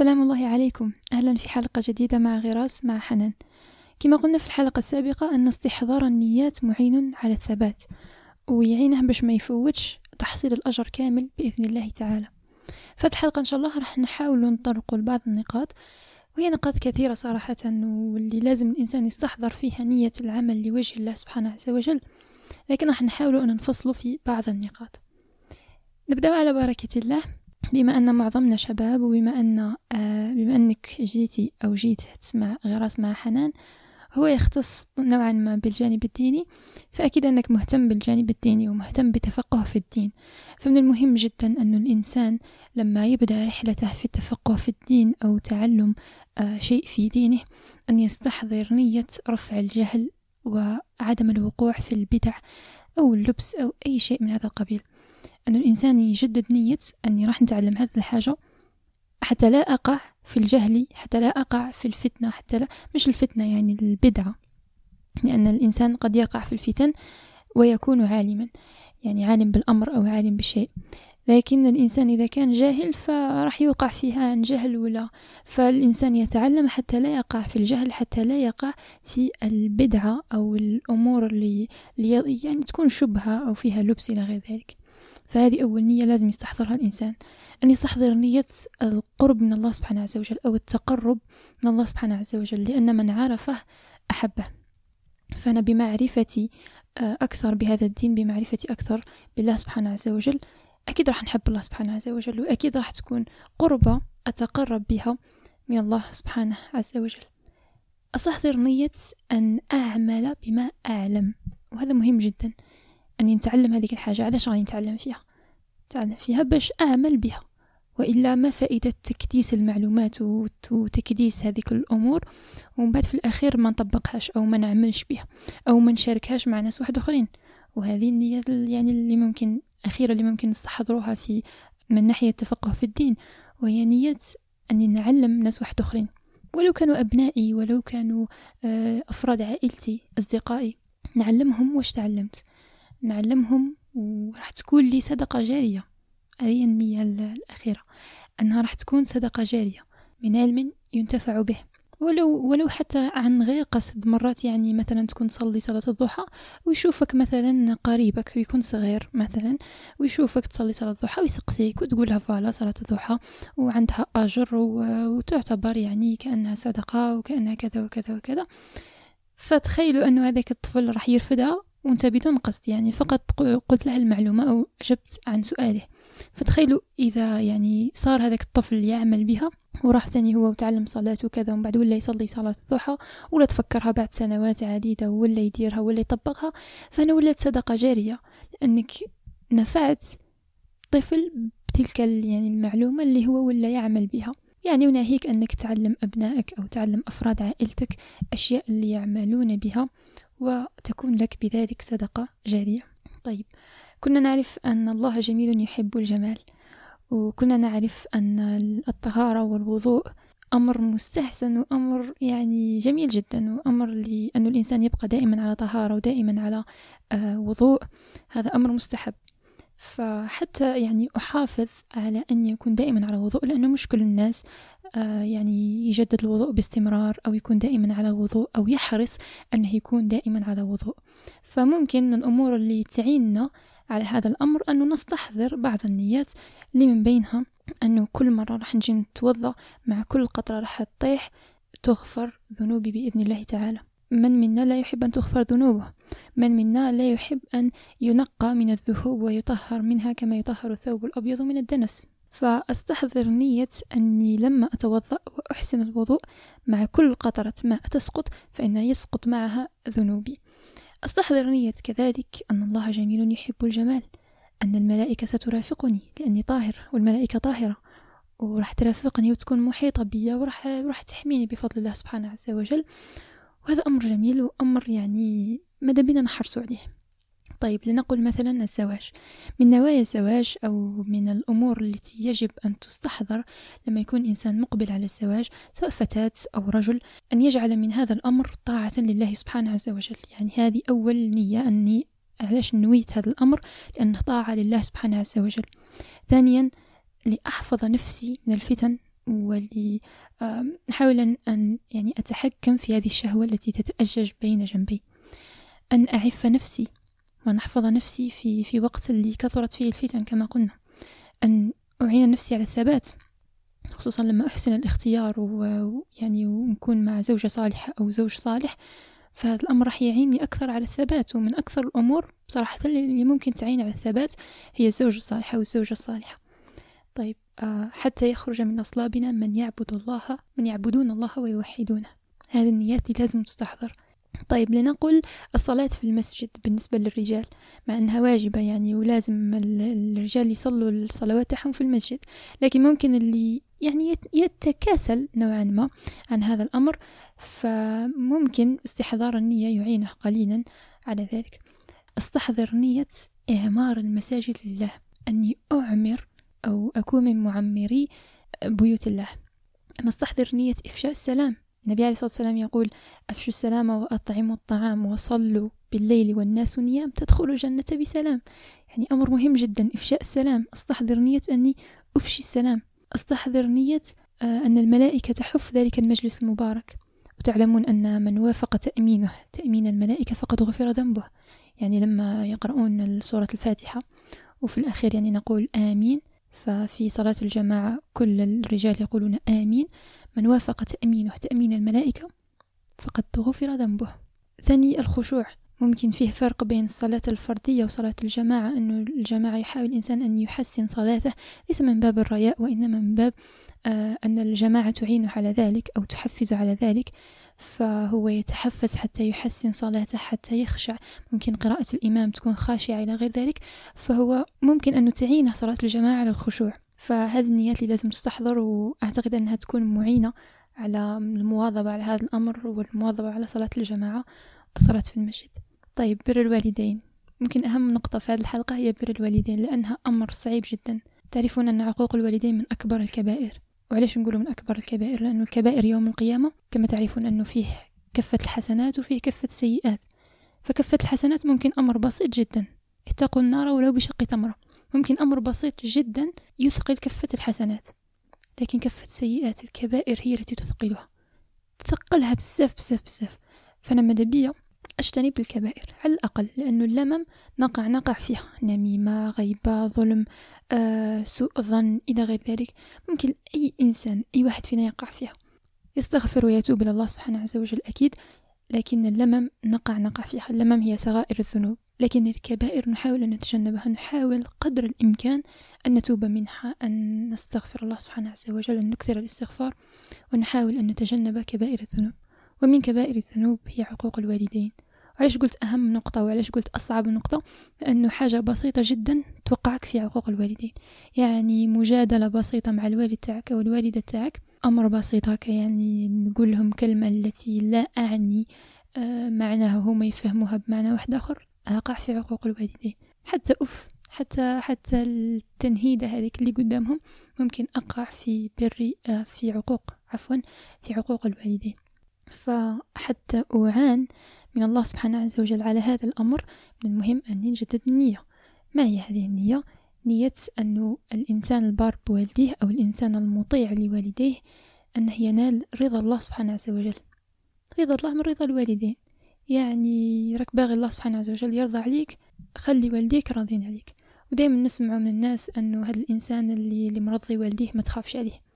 سلام الله عليكم. أهلا في حلقة جديدة مع غراس مع حنان. كما قلنا في الحلقة السابقة أن استحضار النيات معين على الثبات ويعينه باش ما يفوتش تحصيل الأجر كامل بإذن الله تعالى. فهاد الحلقة إن شاء الله راح نحاول نطرق لبعض النقاط وهي نقاط كثيرة صراحة واللي لازم الإنسان يستحضر فيها نية العمل لوجه الله سبحانه عز وجل. لكن راح نحاول أن نفصل في بعض النقاط. نبدأ على بركة الله. بما أن معظمنا شباب وبما أن آه بما أنك جيتي أو جيت تسمع غراس مع حنان هو يختص نوعا ما بالجانب الديني فأكيد أنك مهتم بالجانب الديني ومهتم بتفقه في الدين. فمن المهم جدا أن الإنسان لما يبدأ رحلته في التفقه في الدين أو تعلم آه شيء في دينه أن يستحضر نية رفع الجهل وعدم الوقوع في البدع أو اللبس أو أي شيء من هذا القبيل. أن الإنسان يجدد نية أني راح نتعلم هذه الحاجة حتى لا أقع في الجهل حتى لا أقع في الفتنة حتى لا مش الفتنة يعني البدعة. لأن الإنسان قد يقع في الفتن ويكون عالما يعني عالم بالأمر أو عالم بشيء لكن الإنسان إذا كان جاهل فراح يوقع فيها عن جهل ولا. فالإنسان يتعلم حتى لا يقع في الجهل حتى لا يقع في البدعة أو الأمور اللي, اللي يعني تكون شبهة أو فيها لبس إلى غير ذلك. فهذه أول نية لازم يستحضرها الإنسان. أن يستحضر نية القرب من الله سبحانه عز وجل أو التقرب من الله سبحانه عز وجل لأن من عرفه أحبه. فأنا بمعرفتي آه، أكثر بهذا الدين بمعرفتي أكثر بالله سبحانه عز وجل أكيد راح نحب الله سبحانه عز وجل وأكيد راح تكون قربة أتقرب بها من الله سبحانه عز وجل. أستحضر نية أن أعمل بما أعلم وهذا مهم جدا. أني نتعلم هذيك الحاجة علاش راني نتعلم فيها؟ نتعلم فيها باش أعمل بها وإلا ما فائدة تكديس المعلومات وتكديس هذيك الأمور ومن بعد في الأخير ما نطبقهاش أو ما نعملش بها أو ما نشاركهاش مع ناس واحد آخرين. وهذه النية يعني اللي ممكن أخيرا اللي ممكن نستحضروها في من ناحية التفقه في الدين وهي نية أني نعلم ناس واحد آخرين. ولو كانوا أبنائي ولو كانوا آه، أفراد عائلتي أصدقائي نعلمهم واش تعلمت. نعلمهم وراح تكون لي صدقة جارية. هذه النية الأخيرة أنها راح تكون صدقة جارية من علم ينتفع به. ولو ولو حتى عن غير قصد مرات يعني مثلا تكون تصلي صلاة الضحى ويشوفك مثلا قريبك ويكون صغير مثلا ويشوفك تصلي صلاة الضحى ويسقسيك وتقول لها فوالا صلاة الضحى وعندها أجر وتعتبر يعني كأنها صدقة وكأنها كذا وكذا وكذا. فتخيلوا أنه هذاك الطفل راح يرفدها وانت بدون قصد يعني فقط قلت له المعلومة أو أجبت عن سؤاله. فتخيلوا إذا يعني صار هذاك الطفل يعمل بها وراح تاني هو وتعلم صلاة وكذا ومن بعد ولا يصلي صلاة الضحى ولا تفكرها بعد سنوات عديدة ولا يديرها ولا يطبقها فأنا ولات صدقة جارية لأنك نفعت طفل بتلك يعني المعلومة اللي هو ولا يعمل بها. يعني وناهيك أنك تعلم أبنائك أو تعلم أفراد عائلتك أشياء اللي يعملون بها وتكون لك بذلك صدقة جارية. طيب كنا نعرف أن الله جميل يحب الجمال وكنا نعرف أن الطهارة والوضوء أمر مستحسن وأمر يعني جميل جدا وأمر لأن الإنسان يبقى دائما على طهارة ودائما على آه، وضوء. هذا أمر مستحب. فحتى يعني أحافظ على أن يكون دائما على وضوء لأنه مش كل الناس يعني يجدد الوضوء باستمرار أو يكون دائما على وضوء أو يحرص أنه يكون دائما على وضوء. فممكن من الأمور اللي تعيننا على هذا الأمر أنه نستحضر بعض النيات اللي من بينها أنه كل مرة راح نجي نتوضأ مع كل قطرة راح تطيح تغفر ذنوبي بإذن الله تعالى. من منا لا يحب أن تغفر ذنوبه؟ من منا لا يحب أن ينقى من الذهوب ويطهر منها كما يطهر الثوب الأبيض من الدنس؟ فأستحضر نية أني لما أتوضأ وأحسن الوضوء مع كل قطرة ماء تسقط فإن يسقط معها ذنوبي. أستحضر نية كذلك أن الله جميل يحب الجمال أن الملائكة سترافقني لأني طاهر والملائكة طاهرة وراح ترافقني وتكون محيطة بي وراح راح تحميني بفضل الله سبحانه عز وجل. وهذا أمر جميل وأمر يعني ماذا بنا نحرص عليه؟ طيب لنقل مثلا الزواج. من نوايا الزواج أو من الأمور التي يجب أن تستحضر لما يكون إنسان مقبل على الزواج سواء فتاة أو رجل أن يجعل من هذا الأمر طاعة لله سبحانه عز وجل. يعني هذه أول نية أني علاش نويت هذا الأمر؟ لأنه طاعة لله سبحانه عز وجل. ثانيا لأحفظ نفسي من الفتن واللي أحاول أن يعني أتحكم في هذه الشهوة التي تتأجج بين جنبي. أن أعف نفسي. وأن أحفظ نفسي في في وقت اللي كثرت فيه الفتن كما قلنا. أن أعين نفسي على الثبات خصوصا لما أحسن الاختيار ويعني ونكون مع زوجة صالحة أو زوج صالح فهذا الأمر راح يعيني أكثر على الثبات. ومن أكثر الأمور بصراحة اللي ممكن تعين على الثبات هي الزوجة الصالحة والزوجة الصالحة طيب آه حتى يخرج من أصلابنا من يعبد الله من يعبدون الله ويوحدونه. هذه النيات اللي لازم تستحضر. طيب لنقل الصلاة في المسجد بالنسبة للرجال مع أنها واجبة يعني ولازم الرجال يصلوا الصلوات تاعهم في المسجد لكن ممكن اللي يعني يتكاسل نوعا ما عن هذا الأمر فممكن استحضار النية يعينه قليلا على ذلك. أستحضر نية إعمار المساجد لله أني أعمر أو أكون من معمري بيوت الله. نستحضر نية إفشاء السلام. النبي عليه الصلاة والسلام يقول أفشوا السلام وأطعموا الطعام وصلوا بالليل والناس نيام تدخلوا الجنة بسلام. يعني أمر مهم جدا إفشاء السلام. أستحضر نية أني أفشي السلام. أستحضر نية آه، أن الملائكة تحف ذلك المجلس المبارك. وتعلمون أن من وافق تأمينه تأمين الملائكة فقد غفر ذنبه. يعني لما يقرؤون سورة الفاتحة وفي الأخير يعني نقول آمين. ففي صلاة الجماعة كل الرجال يقولون آمين. من وافق تأمينه تأمين الملائكة فقد غفر ذنبه. ثاني الخشوع. ممكن فيه فرق بين الصلاة الفردية وصلاة الجماعة أنه الجماعة يحاول الإنسان أن يحسن صلاته ليس من باب الرياء وإنما من باب آه أن الجماعة تعينه على ذلك أو تحفز على ذلك فهو يتحفز حتى يحسن صلاته حتى يخشع. ممكن قراءة الإمام تكون خاشعة إلى غير ذلك فهو ممكن أن تعينه صلاة الجماعة على الخشوع. فهذه النيات اللي لازم تستحضر وأعتقد أنها تكون معينة على المواظبة على هذا الأمر والمواظبة على صلاة الجماعة الصلاة في المسجد. طيب بر الوالدين. ممكن أهم نقطة في هذه الحلقة هي بر الوالدين لأنها أمر صعيب جدا. تعرفون أن عقوق الوالدين من أكبر الكبائر. وعلاش نقول من أكبر الكبائر؟ لأن الكبائر يوم القيامة كما تعرفون أنه فيه كفة الحسنات وفيه كفة السيئات. فكفة الحسنات ممكن أمر بسيط جدا. اتقوا النار ولو بشق تمرة. ممكن أمر بسيط جدا يثقل كفة الحسنات. لكن كفة السيئات الكبائر هي التي تثقلها. تثقلها بزاف بزاف بزاف فأنا بيا أجتنب الكبائر على الأقل لأنه اللمم نقع نقع فيها. نميمة غيبة ظلم آه، سوء ظن إلى غير ذلك. ممكن أي إنسان أي واحد فينا يقع فيها. يستغفر ويتوب إلى الله سبحانه عز وجل أكيد. لكن اللمم نقع نقع فيها. اللمم هي صغائر الذنوب. لكن الكبائر نحاول أن نتجنبها نحاول قدر الإمكان أن نتوب منها أن نستغفر الله سبحانه عز وجل أن نكثر الاستغفار ونحاول أن نتجنب كبائر الذنوب. ومن كبائر الذنوب هي حقوق الوالدين. علاش قلت أهم نقطة وعلاش قلت أصعب نقطة؟ لأنه حاجة بسيطة جدا توقعك في عقوق الوالدين. يعني مجادلة بسيطة مع الوالد تاعك أو الوالدة تاعك أمر بسيط هكا يعني نقول لهم كلمة التي لا أعني آه، معناها هما يفهموها بمعنى واحد آخر أقع في عقوق الوالدين. حتى أف حتى حتى التنهيدة هذيك اللي قدامهم ممكن أقع في بري آه، في عقوق عفوا في عقوق الوالدين. فحتى أعان من الله سبحانه عز وجل على هذا الأمر من المهم أن نجدد النية. ما هي هذه النية؟ نية أن الإنسان البار بوالديه أو الإنسان المطيع لوالديه أنه ينال رضا الله سبحانه عز وجل. رضا الله من رضا الوالدين. يعني راك باغي الله سبحانه عز وجل يرضى عليك خلي والديك راضين عليك. ودائما نسمع من الناس أنه هذا الإنسان اللي اللي مرضي والديه ما تخافش عليه.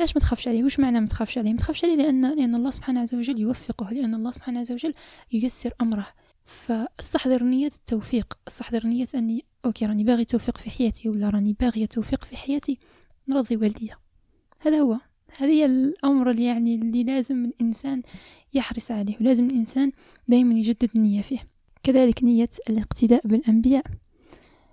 علاش ما تخافش عليه؟ وش معنى ما تخافش عليه؟ ما تخافش عليه لأن لأن الله سبحانه عز وجل يوفقه لأن الله سبحانه عز وجل ييسر أمره. فاستحضر نية التوفيق. استحضر نية أني أوكي راني باغي توفيق في حياتي ولا راني باغية توفيق في حياتي؟ نرضي والديا. هذا هو. هذه هي الأمر اللي يعني اللي لازم الإنسان يحرص عليه ولازم الإنسان دائما يجدد النية فيه. كذلك نية الاقتداء بالأنبياء.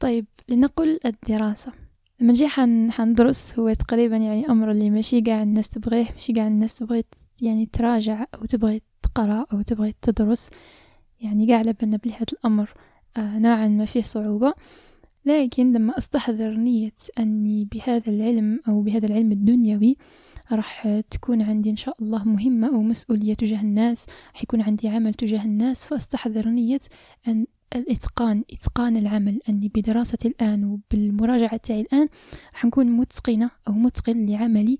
طيب لنقل الدراسة. لما نجي حن حندرس هو تقريبا يعني أمر اللي ماشي قاع الناس تبغيه ماشي قاع الناس تبغي يعني تراجع أو تبغي تقرأ أو تبغي تدرس يعني قاع لبنا بلي هذا الأمر آه نوعا ما فيه صعوبة. لكن لما أستحضر نية أني بهذا العلم أو بهذا العلم الدنيوي راح تكون عندي إن شاء الله مهمة أو مسؤولية تجاه الناس راح يكون عندي عمل تجاه الناس فأستحضر نية أن الإتقان إتقان العمل. أني بدراستي الآن وبالمراجعة تاعي الآن راح نكون متقنة أو متقن لعملي.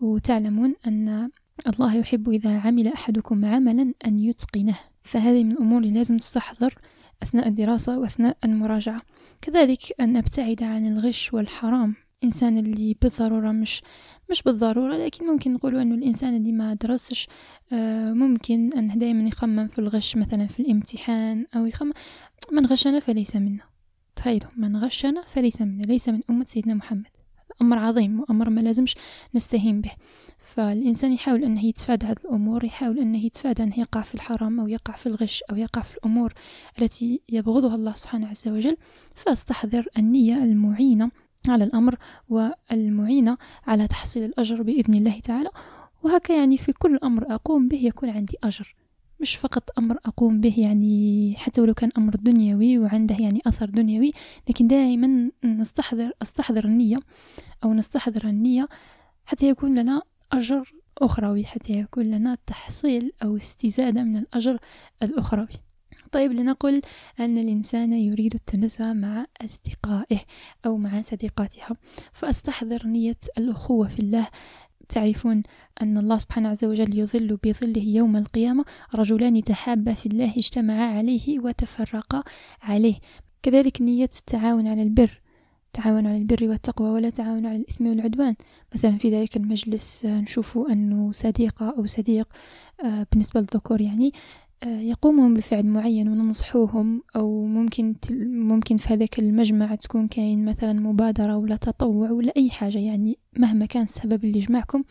وتعلمون أن الله يحب إذا عمل أحدكم عملا أن يتقنه. فهذه من الأمور اللي لازم تستحضر أثناء الدراسة وأثناء المراجعة. كذلك أن نبتعد عن الغش والحرام. الإنسان اللي بالضرورة مش مش بالضرورة لكن ممكن نقولوا أنه الإنسان اللي ما درسش آه، ممكن أنه دائما يخمم في الغش مثلا في الامتحان أو يخمم من غشنا فليس منا. تخيلوا من غشنا فليس منا ليس من أمة سيدنا محمد. أمر عظيم وأمر ما لازمش نستهين به. فالإنسان يحاول أنه يتفادى هذه الأمور يحاول أنه يتفادى أنه يقع في الحرام أو يقع في الغش أو يقع في الأمور التي يبغضها الله سبحانه وجل. فاستحضر النية المعينة على الأمر والمعينة على تحصيل الأجر بإذن الله تعالى. وهكا يعني في كل أمر أقوم به يكون عندي أجر. مش فقط أمر أقوم به يعني حتى ولو كان أمر دنيوي وعنده يعني أثر دنيوي لكن دائما نستحضر أستحضر النية أو نستحضر النية حتى يكون لنا أجر أخروي حتى يكون لنا تحصيل أو استزادة من الأجر الأخروي. طيب لنقل أن الإنسان يريد التنزه مع أصدقائه أو مع صديقاتها. فأستحضر نية الأخوة في الله. تعرفون أن الله سبحانه عز وجل يظل بظله يوم القيامة. رجلان تحابا في الله اجتمعا عليه وتفرقا عليه. كذلك نية التعاون على البر. تعاون على البر والتقوى ولا تعاون على الإثم والعدوان. مثلا في ذلك المجلس نشوف أنه صديقة أو صديق آه، بالنسبة للذكور يعني يقومون بفعل معين وننصحوهم أو ممكن ممكن في هذاك المجمع تكون كاين مثلا مبادرة ولا تطوع ولا أي حاجة. يعني مهما كان السبب اللي يجمعكم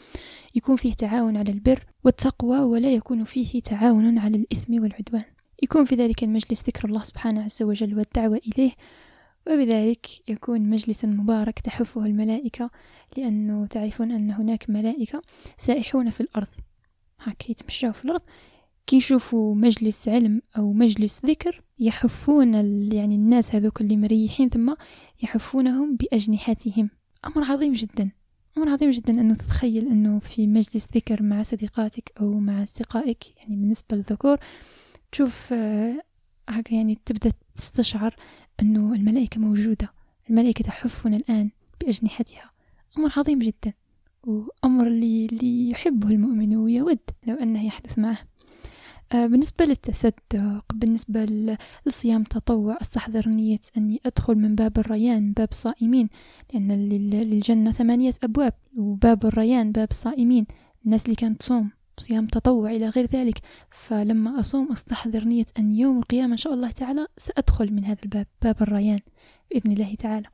يكون فيه تعاون على البر والتقوى ولا يكون فيه تعاون على الإثم والعدوان. يكون في ذلك المجلس ذكر الله سبحانه عز وجل والدعوة إليه وبذلك يكون مجلسا مبارك تحفه الملائكة لأنه تعرفون أن هناك ملائكة سائحون في الأرض. هكا يتمشوا في الأرض. كي يشوفوا مجلس علم أو مجلس ذكر يحفون يعني الناس هذوك اللي مريحين ثم يحفونهم بأجنحتهم. أمر عظيم جدا. أمر عظيم جدا أنه تتخيل أنه في مجلس ذكر مع صديقاتك أو مع أصدقائك يعني بالنسبة للذكور تشوف آه، هكا يعني تبدأ تستشعر أنه الملائكة موجودة. الملائكة تحفنا الآن بأجنحتها. أمر عظيم جدا. وأمر اللي, اللي يحبه المؤمن ويود لو أنه يحدث معه. بالنسبة للتصدق بالنسبة للصيام تطوع أستحضر نية أني أدخل من باب الريان باب صائمين لأن للجنة ثمانية أبواب وباب الريان باب صائمين. الناس اللي كانت تصوم صيام تطوع إلى غير ذلك. فلما أصوم أستحضر نية أن يوم القيامة إن شاء الله تعالى سأدخل من هذا الباب باب الريان بإذن الله تعالى.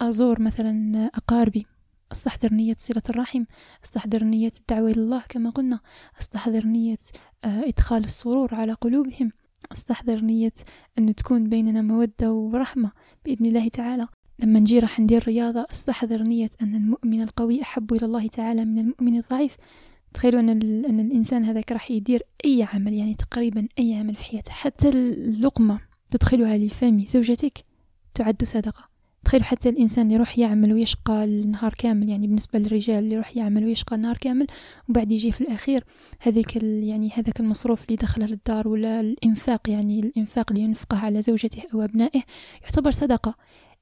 أزور مثلا أقاربي. أستحضر نية صلة الرحم أستحضر نية الدعوة إلى الله كما قلنا أستحضر نية آه، إدخال السرور على قلوبهم أستحضر نية أن تكون بيننا مودة ورحمة بإذن الله تعالى. لما نجي راح ندير رياضة أستحضر نية أن المؤمن القوي أحب إلى الله تعالى من المؤمن الضعيف. تخيلوا أن, أن الإنسان هذاك راح يدير أي عمل يعني تقريبا أي عمل في حياته حتى اللقمة تدخلها لفم زوجتك تعد صدقة. تخيلوا حتى الإنسان اللي يروح يعمل ويشقى النهار كامل يعني بالنسبة للرجال اللي يروح يعمل ويشقى النهار كامل وبعد يجي في الأخير هذيك يعني هذاك المصروف اللي دخله للدار ولا الإنفاق يعني الإنفاق اللي ينفقه على زوجته أو أبنائه يعتبر صدقة.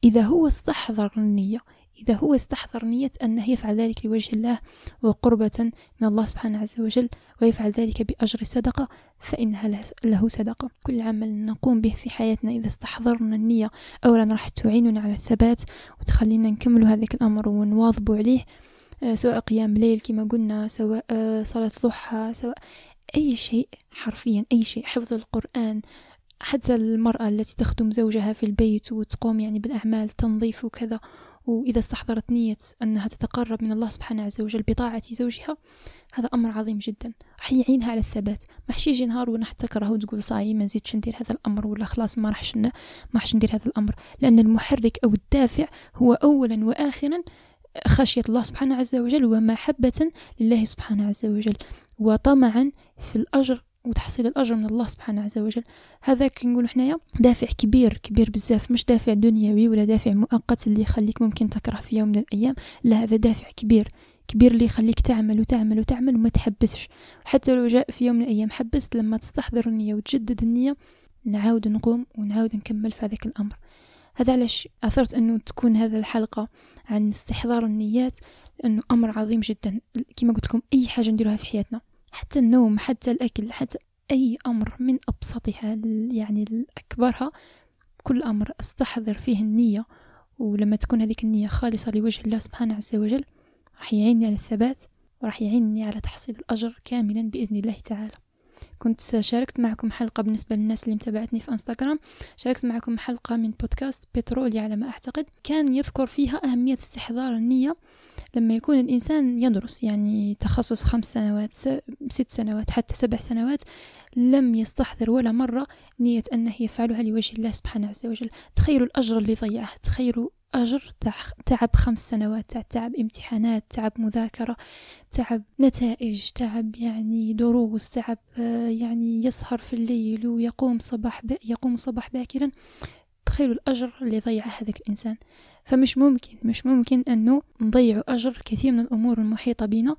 إذا هو استحضر النية إذا هو استحضر نية أنه يفعل ذلك لوجه الله وقربة من الله سبحانه عز وجل ويفعل ذلك بأجر الصدقة فإنها له صدقة. كل عمل نقوم به في حياتنا إذا استحضرنا النية أولا راح تعيننا على الثبات وتخلينا نكمل هذاك الأمر ونواظبوا عليه آه، سواء قيام ليل كما قلنا سواء آه، صلاة ضحى سواء أي شيء حرفيا أي شيء. حفظ القرآن حتى المرأة التي تخدم زوجها في البيت وتقوم يعني بالأعمال تنظيف وكذا. وإذا استحضرت نية أنها تتقرب من الله سبحانه عز وجل بطاعة زوجها هذا أمر عظيم جدا. راح يعينها على الثبات. ما حش يجي نهار ونح تكره وتقول صاي ما نزيدش ندير هذا الأمر ولا خلاص ما راحش ما راحش ندير هذا الأمر. لأن المحرك أو الدافع هو أولا وآخرا خشية الله سبحانه عز وجل ومحبة لله سبحانه عز وجل. وطمعا في الأجر وتحصيل الأجر من الله سبحانه عز وجل. هذا كنقول حنايا دافع كبير كبير بزاف. مش دافع دنيوي ولا دافع مؤقت اللي يخليك ممكن تكره في يوم من الأيام. لا هذا دافع كبير كبير اللي يخليك تعمل وتعمل وتعمل وما تحبسش. حتى لو جاء في يوم من الأيام حبست لما تستحضر النية وتجدد النية نعاود نقوم ونعاود نكمل في هذاك الأمر. هذا علاش أثرت أنه تكون هذا الحلقة عن استحضار النيات لأنه أمر عظيم جدا. كما قلت لكم أي حاجة نديروها في حياتنا. حتى النوم حتى الأكل حتى أي أمر من أبسطها يعني الأكبرها كل أمر أستحضر فيه النية. ولما تكون هذيك النية خالصة لوجه الله سبحانه عز وجل راح يعيني على الثبات وراح يعيني على تحصيل الأجر كاملا بإذن الله تعالى. كنت شاركت معكم حلقة بالنسبة للناس اللي متابعتني في انستغرام شاركت معكم حلقة من بودكاست بترولي على ما أعتقد. كان يذكر فيها أهمية استحضار النية لما يكون الإنسان يدرس يعني تخصص خمس سنوات ست سنوات حتى سبع سنوات لم يستحضر ولا مرة نية أنه يفعلها لوجه الله سبحانه عز وجل. تخيلوا الأجر اللي ضيعه تخيلوا أجر تعب خمس سنوات تعب امتحانات تعب مذاكرة تعب نتائج تعب يعني دروس تعب آه، يعني يسهر في الليل ويقوم صباح يقوم صباح باكرا. تخيلوا الأجر اللي ضيعه هذاك الإنسان. فمش ممكن مش ممكن أنه نضيع أجر كثير من الأمور المحيطة بنا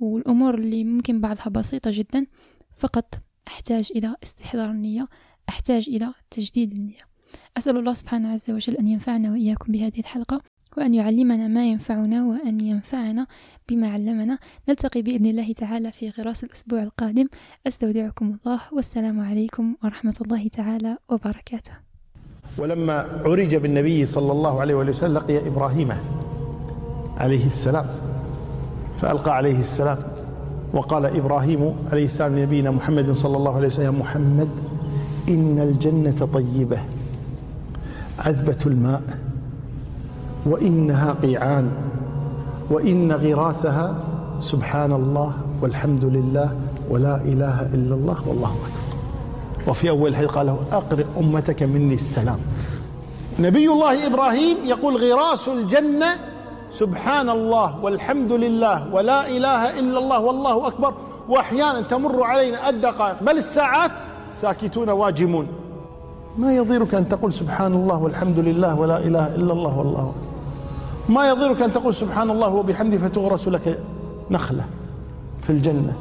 والأمور اللي ممكن بعضها بسيطة جدا. فقط أحتاج إلى استحضار النية أحتاج إلى تجديد النية. أسأل الله سبحانه عز وجل أن ينفعنا وإياكم بهذه الحلقة وأن يعلمنا ما ينفعنا وأن ينفعنا بما علمنا. نلتقي بإذن الله تعالى في غراس الأسبوع القادم. أستودعكم الله والسلام عليكم ورحمة الله تعالى وبركاته. ولما عرج بالنبي صلى الله عليه وسلم لقي إبراهيم عليه السلام فألقى عليه السلام وقال إبراهيم عليه السلام لنبينا محمد صلى الله عليه وسلم محمد إن الجنة طيبة. عذبة الماء وإنها قيعان وإن غراسها سبحان الله والحمد لله ولا إله إلا الله والله أكبر. وفي أول الحديث قال له أقرئ أمتك مني السلام. نبي الله إبراهيم يقول غراس الجنة سبحان الله والحمد لله ولا إله إلا الله والله أكبر. وأحيانا تمر علينا الدقائق بل الساعات ساكتون واجمون. ما يضيرك أن تقول سبحان الله والحمد لله ولا إله إلا الله والله أكبر. ما يضيرك أن تقول سبحان الله وبحمده فتغرس لك نخلة في الجنة.